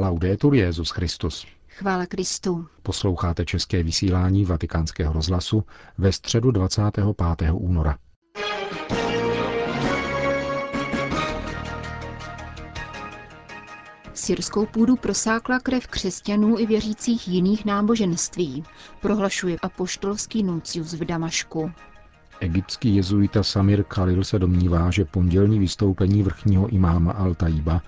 Laudetur Jezus Christus. Chvála Kristu. Posloucháte české vysílání Vatikánského rozhlasu ve středu 25. února. Syrskou půdu prosákla krev křesťanů i věřících jiných náboženství, prohlašuje apoštolský nuncius v Damašku. Egyptský jezuita Samir Khalil se domnívá, že pondělní vystoupení vrchního imáma Al-Taiba,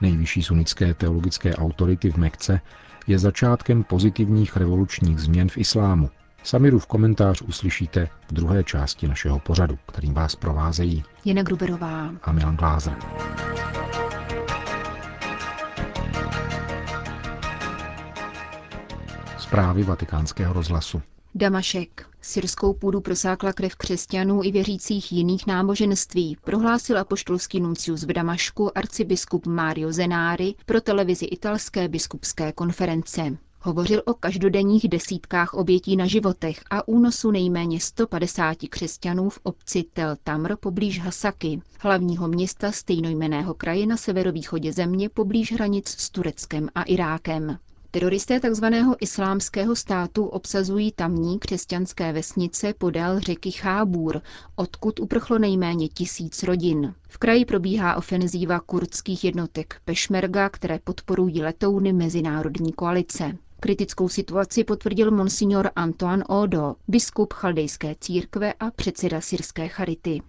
nejvyšší sunnické teologické autority v Mekce, je začátkem pozitivních revolučních změn v islámu. Samirův komentář uslyšíte v druhé části našeho pořadu, kterým vás provázejí Jena Gruberová a Milan Glázer. Zprávy vatikánského rozhlasu. Damašek. Syrskou půdu prosákla krev křesťanů i věřících jiných náboženství, prohlásil apoštolský nuncius v Damašku arcibiskup Mario Zenári pro televizi italské biskupské konference. Hovořil o každodenních desítkách obětí na životech a únosu nejméně 150 křesťanů v obci Tel Tamr poblíž Hasaky, hlavního města stejnojmeného kraje na severovýchodě země poblíž hranic s Tureckem a Irákem. Teroristé tzv. islámského státu obsazují tamní křesťanské vesnice podél řeky Chábůr, odkud uprchlo nejméně tisíc rodin. V kraji probíhá ofenzíva kurdských jednotek Pešmerga, které podporují letouny mezinárodní koalice. Kritickou situaci potvrdil monsignor Antoine Odo, biskup chaldejské církve a předseda syrské charity.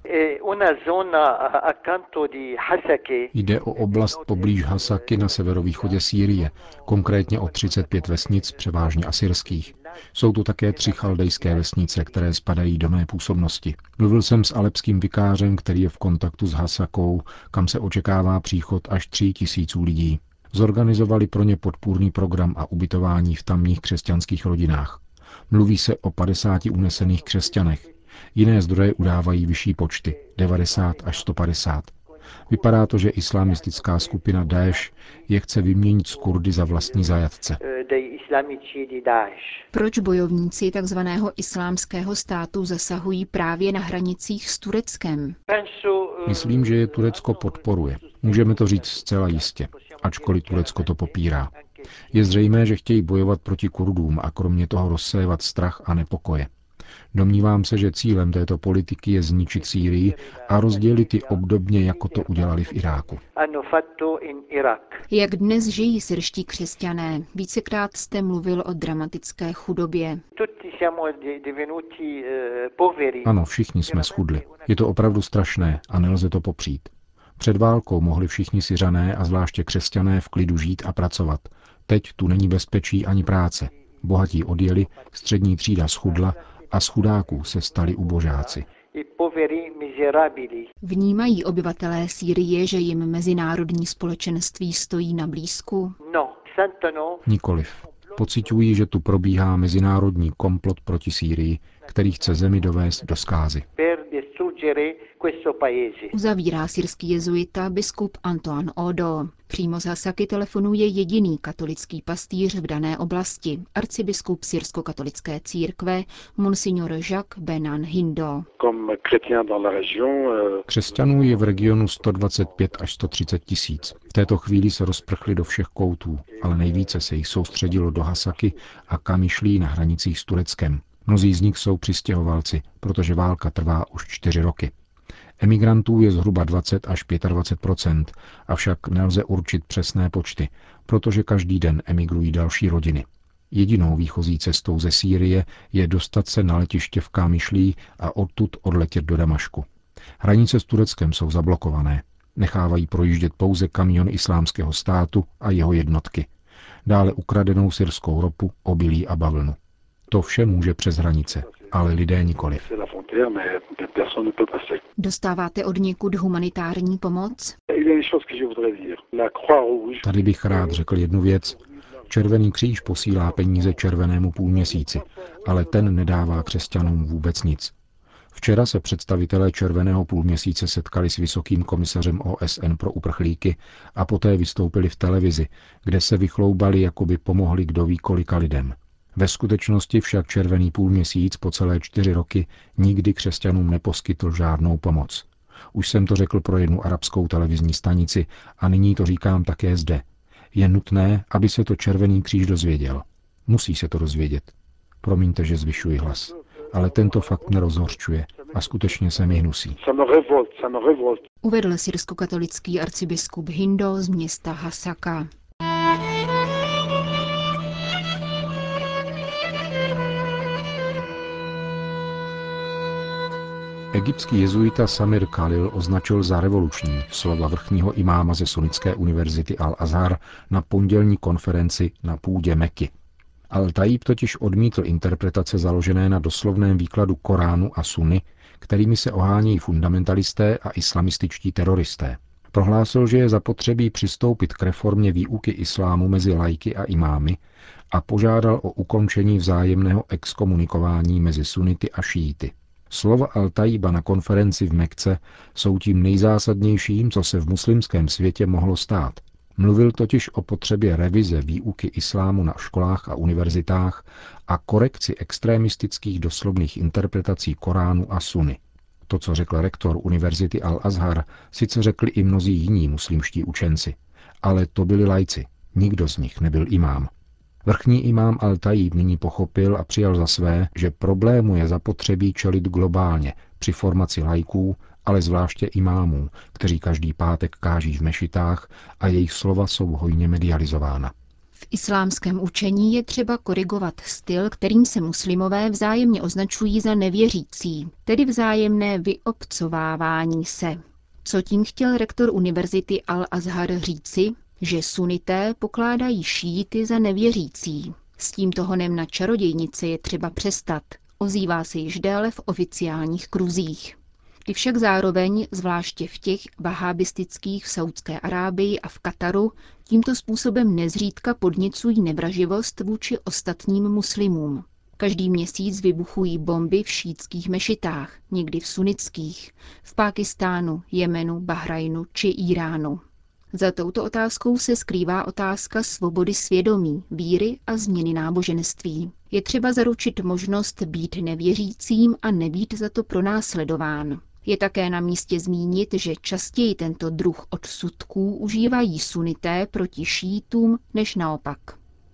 Jde o oblast poblíž Hasaky na severovýchodě Sýrie, konkrétně o 35 vesnic, převážně asyrských. Jsou tu také tři chaldejské vesnice, které spadají do mé působnosti. Mluvil jsem s alepským vikářem, který je v kontaktu s Hasakou, kam se očekává příchod až tří tisíců lidí. Zorganizovali pro ně podpůrný program a ubytování v tamních křesťanských rodinách. Mluví se o 50 unesených křesťanech. Jiné zdroje udávají vyšší počty, 90 až 150. Vypadá to, že islamistická skupina Daesh je chce vyměnit z Kurdy za vlastní zajatce. Proč bojovníci tzv. islámského státu zasahují právě na hranicích s Tureckem? Myslím, že je Turecko podporuje. Můžeme to říct zcela jistě, ačkoliv Turecko to popírá. Je zřejmé, že chtějí bojovat proti Kurdům a kromě toho rozsévat strach a nepokoje. Domnívám se, že cílem této politiky je zničit Sýrii a rozdělit ji obdobně, jako to udělali v Iráku. Jak dnes žijí syrští křesťané? Vícekrát jste mluvil o dramatické chudobě. Ano, všichni jsme schudli. Je to opravdu strašné a nelze to popřít. Před válkou mohli všichni Syřané a zvláště křesťané v klidu žít a pracovat. Teď tu není bezpečí ani práce. Bohatí odjeli, střední třída schudla a z chudáků se stali ubožáci. Vnímají obyvatelé Sýrie, že jim mezinárodní společenství stojí na blízku? Nikoliv. Pocitují, že tu probíhá mezinárodní komplot proti Sýrii, který chce zemi dovést do skázy. Uzavírá syrský jezuita biskup Antoine Odo. Přímo z Hasaky telefonuje jediný katolický pastýř v dané oblasti, arcibiskup syrsko-katolické církve, monsignor Jacques Benan Hindo. Křesťanů je v regionu 125 až 130 tisíc. V této chvíli se rozprchli do všech koutů, ale nejvíce se jich soustředilo do Hasaky a Kamyšlí na hranicích s Tureckem. Mnozí z nich jsou přistěhovalci, protože válka trvá už čtyři roky. Emigrantů je zhruba 20 až 25% avšak nelze určit přesné počty, protože každý den emigrují další rodiny. Jedinou výchozí cestou ze Sýrie je dostat se na letiště v Kámyšlí a odtud odletět do Damašku. Hranice s Tureckem jsou zablokované. Nechávají projíždět pouze kamion islámského státu a jeho jednotky. Dále ukradenou syrskou ropu, obilí a bavlnu. To vše může přes hranice, ale lidé nikoliv. Dostáváte od někud humanitární pomoc? Tady bych rád řekl jednu věc. Červený kříž posílá peníze červenému půlměsíci, ale ten nedává křesťanům vůbec nic. Včera se představitelé Červeného půlměsíce setkali s vysokým komisařem OSN pro uprchlíky a poté vystoupili v televizi, kde se vychloubali, jako by pomohli kdo ví kolika lidem. Ve skutečnosti však červený půlměsíc po celé čtyři roky nikdy křesťanům neposkytl žádnou pomoc. Už jsem to řekl pro jednu arabskou televizní stanici a nyní to říkám také zde. Je nutné, aby se to Červený kříž dozvěděl. Musí se to dozvědět. Promiňte, že zvyšuji hlas, ale tento fakt nerozhorčuje a skutečně se mi hnusí. Uvedl syrsko-katolický arcibiskup Hindo z města Hasaka. Egyptský jezuita Samir Khalil označil za revoluční slova vrchního imáma ze Sunnické univerzity Al-Azhar na pondělní konferenci na půdě Meky. Al-Tajib totiž odmítl interpretace založené na doslovném výkladu Koránu a Sunny, kterými se ohání fundamentalisté a islamističtí teroristé. Prohlásil, že je zapotřebí přistoupit k reformě výuky islámu mezi lajky a imámy a požádal o ukončení vzájemného exkomunikování mezi sunity a šíity. Slova Al-Taiba na konferenci v Mekce jsou tím nejzásadnějším, co se v muslimském světě mohlo stát. Mluvil totiž o potřebě revize výuky islámu na školách a univerzitách a korekci extremistických doslovných interpretací Koránu a Suny. To, co řekl rektor Univerzity Al-Azhar, sice řekli i mnozí jiní muslimští učenci, ale to byli lajci, nikdo z nich nebyl imám. Vrchní imám Al-Tajib nyní pochopil a přijal za své, že problému je zapotřebí čelit globálně při formaci lajků, ale zvláště imámů, kteří každý pátek káží v mešitách a jejich slova jsou hojně medializována. V islámském učení je třeba korigovat styl, kterým se muslimové vzájemně označují za nevěřící, tedy vzájemné vyobcovávání se. Co tím chtěl rektor univerzity Al-Azhar říci, že sunité pokládají šíity za nevěřící. S tímto honem na čarodějnice je třeba přestat, ozývá se již déle v oficiálních kruzích. Ty však zároveň, zvláště v těch vahábistických v Saudské Arábii a v Kataru, tímto způsobem nezřídka podnicují nevraživost vůči ostatním muslimům. Každý měsíc vybuchují bomby v šítských mešitách, někdy v sunických, v Pákistánu, Jemenu, Bahrajnu či Iránu. Za touto otázkou se skrývá otázka svobody svědomí, víry a změny náboženství. Je třeba zaručit možnost být nevěřícím a nebýt za to pronásledován. Je také na místě zmínit, že častěji tento druh odsudků užívají sunité proti šítům než naopak.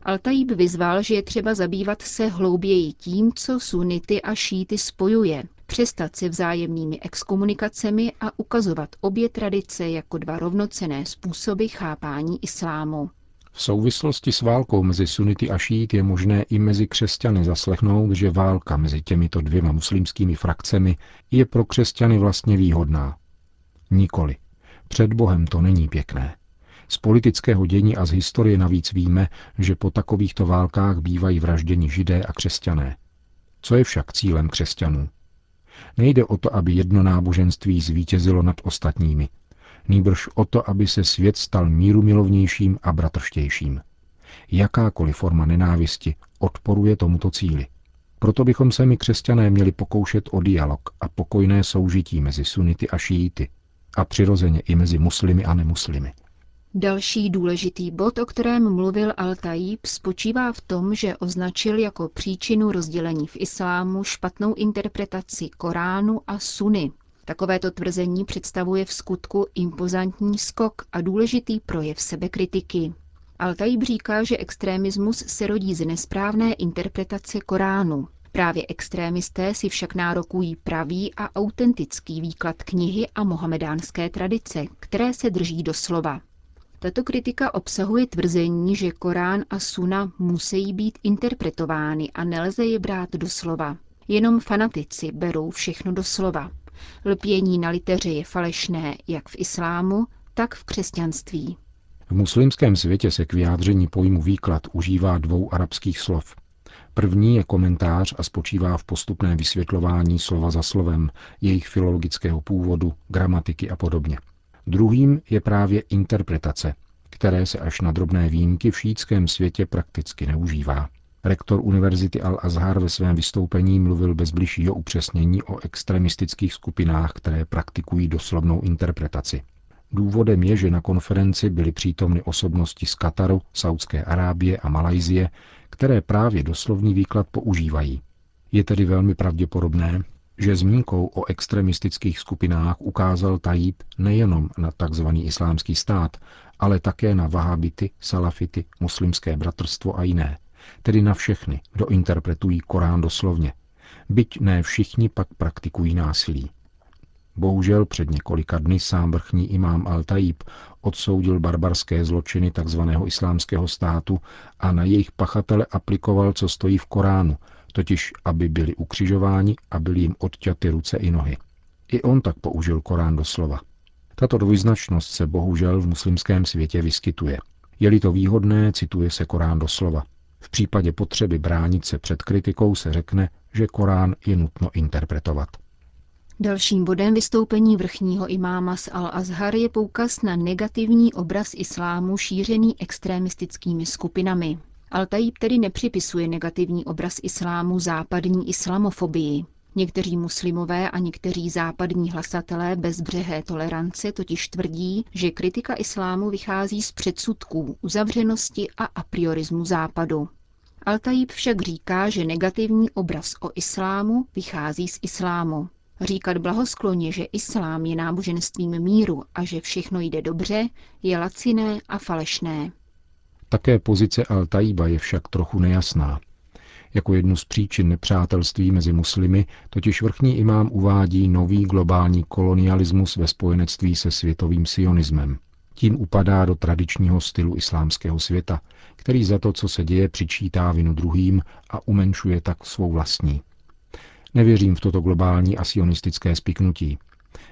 Altaib vyzval, že je třeba zabývat se hlouběji tím, co sunity a šíty spojuje, přestat se vzájemnými exkomunikacemi a ukazovat obě tradice jako dva rovnocené způsoby chápání islámu. V souvislosti s válkou mezi sunity a šít je možné i mezi křesťany zaslechnout, že válka mezi těmito dvěma muslimskými frakcemi je pro křesťany vlastně výhodná. Nikoli. Před Bohem to není pěkné. Z politického dění a z historie navíc víme, že po takovýchto válkách bývají vražděni židé a křesťané. Co je však cílem křesťanů? Nejde o to, aby jedno náboženství zvítězilo nad ostatními. Nýbrž o to, aby se svět stal míru milovnějším a bratrštějším. Jakákoliv forma nenávisti odporuje tomuto cíli. Proto bychom se my křesťané měli pokoušet o dialog a pokojné soužití mezi sunity a šíity a přirozeně i mezi muslimy a nemuslimy. Další důležitý bod, o kterém mluvil Al-Tajib, spočívá v tom, že označil jako příčinu rozdělení v islámu špatnou interpretaci Koránu a Suny. Takovéto tvrzení představuje v skutku impozantní skok a důležitý projev sebekritiky. Al-Tajib říká, že extremismus se rodí z nesprávné interpretace Koránu. Právě extrémisté si však nárokují pravý a autentický výklad knihy a mohamedánské tradice, které se drží do slova. Tato kritika obsahuje tvrzení, že Korán a Suna musí být interpretovány a nelze je brát do slova. Jenom fanatici berou všechno do slova. Lpění na liteře je falešné jak v islámu, tak v křesťanství. V muslimském světě se k vyjádření pojmu výklad užívá dvou arabských slov. První je komentář a spočívá v postupné vysvětlování slova za slovem, jejich filologického původu, gramatiky a podobně. Druhým je právě interpretace, které se až na drobné výjimky v šítském světě prakticky neužívá. Rektor Univerzity Al-Azhar ve svém vystoupení mluvil bez bližšího upřesnění o extremistických skupinách, které praktikují doslovnou interpretaci. Důvodem je, že na konferenci byly přítomny osobnosti z Kataru, Saudské Arábie a Malajzie, které právě doslovný výklad používají. Je tedy velmi pravděpodobné, že zmínkou o extremistických skupinách ukázal Tajib nejenom na tzv. islámský stát, ale také na vahabity, salafity, muslimské bratrstvo a jiné, tedy na všechny, kdo interpretují Korán doslovně. Byť ne všichni pak praktikují násilí. Bohužel před několika dny sám vrchní imám Al-Tajib odsoudil barbarské zločiny tzv. islámského státu a na jejich pachatele aplikoval, co stojí v Koránu, totiž aby byli ukřižováni a byly jim odťaty ruce i nohy. I on tak použil Korán doslova. Tato dvojznačnost se bohužel v muslimském světě vyskytuje. Je-li to výhodné, cituje se Korán doslova. V případě potřeby bránit se před kritikou se řekne, že Korán je nutno interpretovat. Dalším bodem vystoupení vrchního imáma z Al-Azhar je poukaz na negativní obraz islámu šířený extremistickými skupinami. Al-Tajib tedy nepřipisuje negativní obraz islámu západní islamofobii. Někteří muslimové a někteří západní hlasatelé bezbřehé tolerance totiž tvrdí, že kritika islámu vychází z předsudků, uzavřenosti a a priorismu západu. Al-Tajib však říká, že negativní obraz o islámu vychází z islámu. Říkat blahoskloně, že islám je náboženstvím míru a že všechno jde dobře, je laciné a falešné. Také pozice Al-Taiba je však trochu nejasná. Jako jednu z příčin nepřátelství mezi muslimy totiž vrchní imám uvádí nový globální kolonialismus ve spojenectví se světovým sionismem. Tím upadá do tradičního stylu islámského světa, který za to, co se děje, přičítá vinu druhým a umenšuje tak svou vlastní. Nevěřím v toto globální a sionistické spiknutí.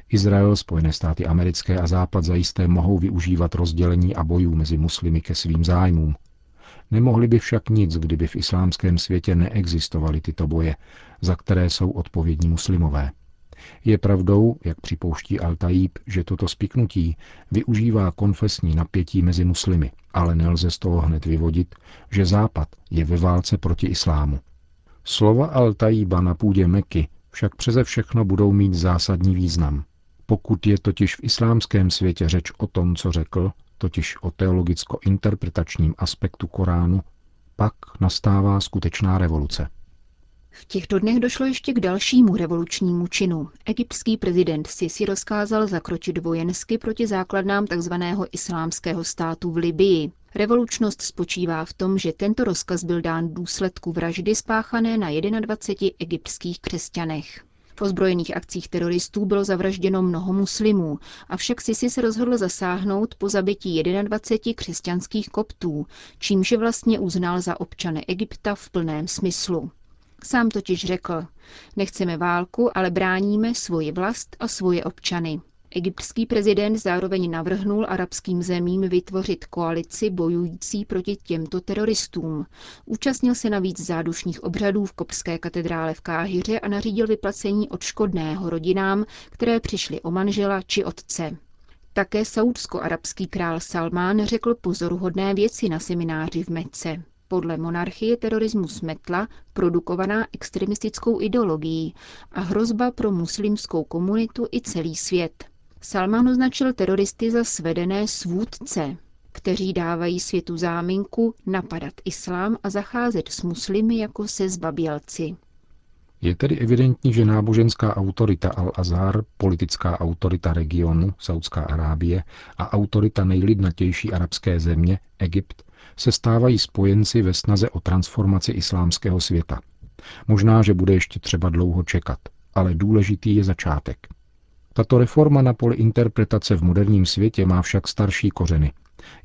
Izrael, Spojené státy americké a Západ zajisté mohou využívat rozdělení a bojů mezi muslimy ke svým zájmům. Nemohli by však nic, kdyby v islámském světě neexistovaly tyto boje, za které jsou odpovědní muslimové. Je pravdou, jak připouští Al-Tajib, že toto spiknutí využívá konfesní napětí mezi muslimy, ale nelze z toho hned vyvodit, že Západ je ve válce proti islámu. Slova Al-Tajíba na půdě Meky však přeze všechno budou mít zásadní význam. Pokud je totiž v islámském světě řeč o tom, co řekl, totiž o teologicko-interpretačním aspektu Koránu, pak nastává skutečná revoluce. V těchto dnech došlo ještě k dalšímu revolučnímu činu. Egyptský prezident Sisi rozkázal zakročit vojensky proti základnám tzv. islámského státu v Libii. Revolučnost spočívá v tom, že tento rozkaz byl dán důsledku vraždy spáchané na 21 egyptských křesťanech. V ozbrojených akcích teroristů bylo zavražděno mnoho muslimů, avšak Sisi se rozhodl zasáhnout po zabití 21 křesťanských koptů, čímž vlastně uznal za občany Egypta v plném smyslu. Sám totiž řekl, nechceme válku, ale bráníme svoji vlast a svoje občany. Egyptský prezident zároveň navrhnul arabským zemím vytvořit koalici bojující proti těmto teroristům. Účastnil se navíc zádušních obřadů v Kopské katedrále v Káhyře a nařídil vyplacení odškodného rodinám, které přišly o manžela či otce. Také saudsko-arabský král Salmán řekl pozoruhodné věci na semináři v Mece. Podle monarchie terorismus metla, produkovaná extremistickou ideologií a hrozba pro muslimskou komunitu i celý svět. Salman označil teroristy za svedené svůdce, kteří dávají světu záminku napadat islám a zacházet s muslimy jako se zbabělci. Je tedy evidentní, že náboženská autorita Al-Azhar, politická autorita regionu Saudská Arábie a autorita nejlidnatější arabské země Egypt se stávají spojenci ve snaze o transformaci islámského světa. Možná, že bude ještě třeba dlouho čekat, ale důležitý je začátek. Tato reforma na poli interpretace v moderním světě má však starší kořeny.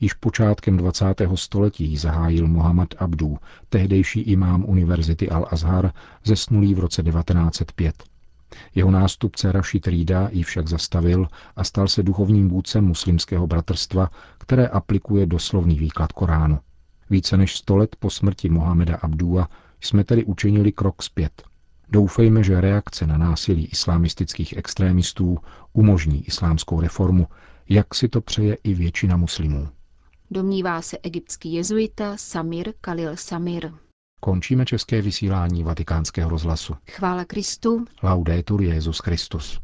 Již počátkem 20. století zahájil Muhammad Abdu, tehdejší imám Univerzity Al-Azhar, zesnulý v roce 1905. Jeho nástupce Rashid Rida ji však zastavil a stal se duchovním vůdcem muslimského bratrstva, které aplikuje doslovný výklad Koránu. Více než sto let po smrti Mohameda Abdua jsme tedy učinili krok zpět. Doufejme, že reakce na násilí islamistických extrémistů umožní islámskou reformu, jak si to přeje i většina muslimů. Domnívá se egyptský jezuita Samir Khalil Samir. Končíme české vysílání vatikánského rozhlasu. Chvála Kristu. Laudetur Jezus Christus.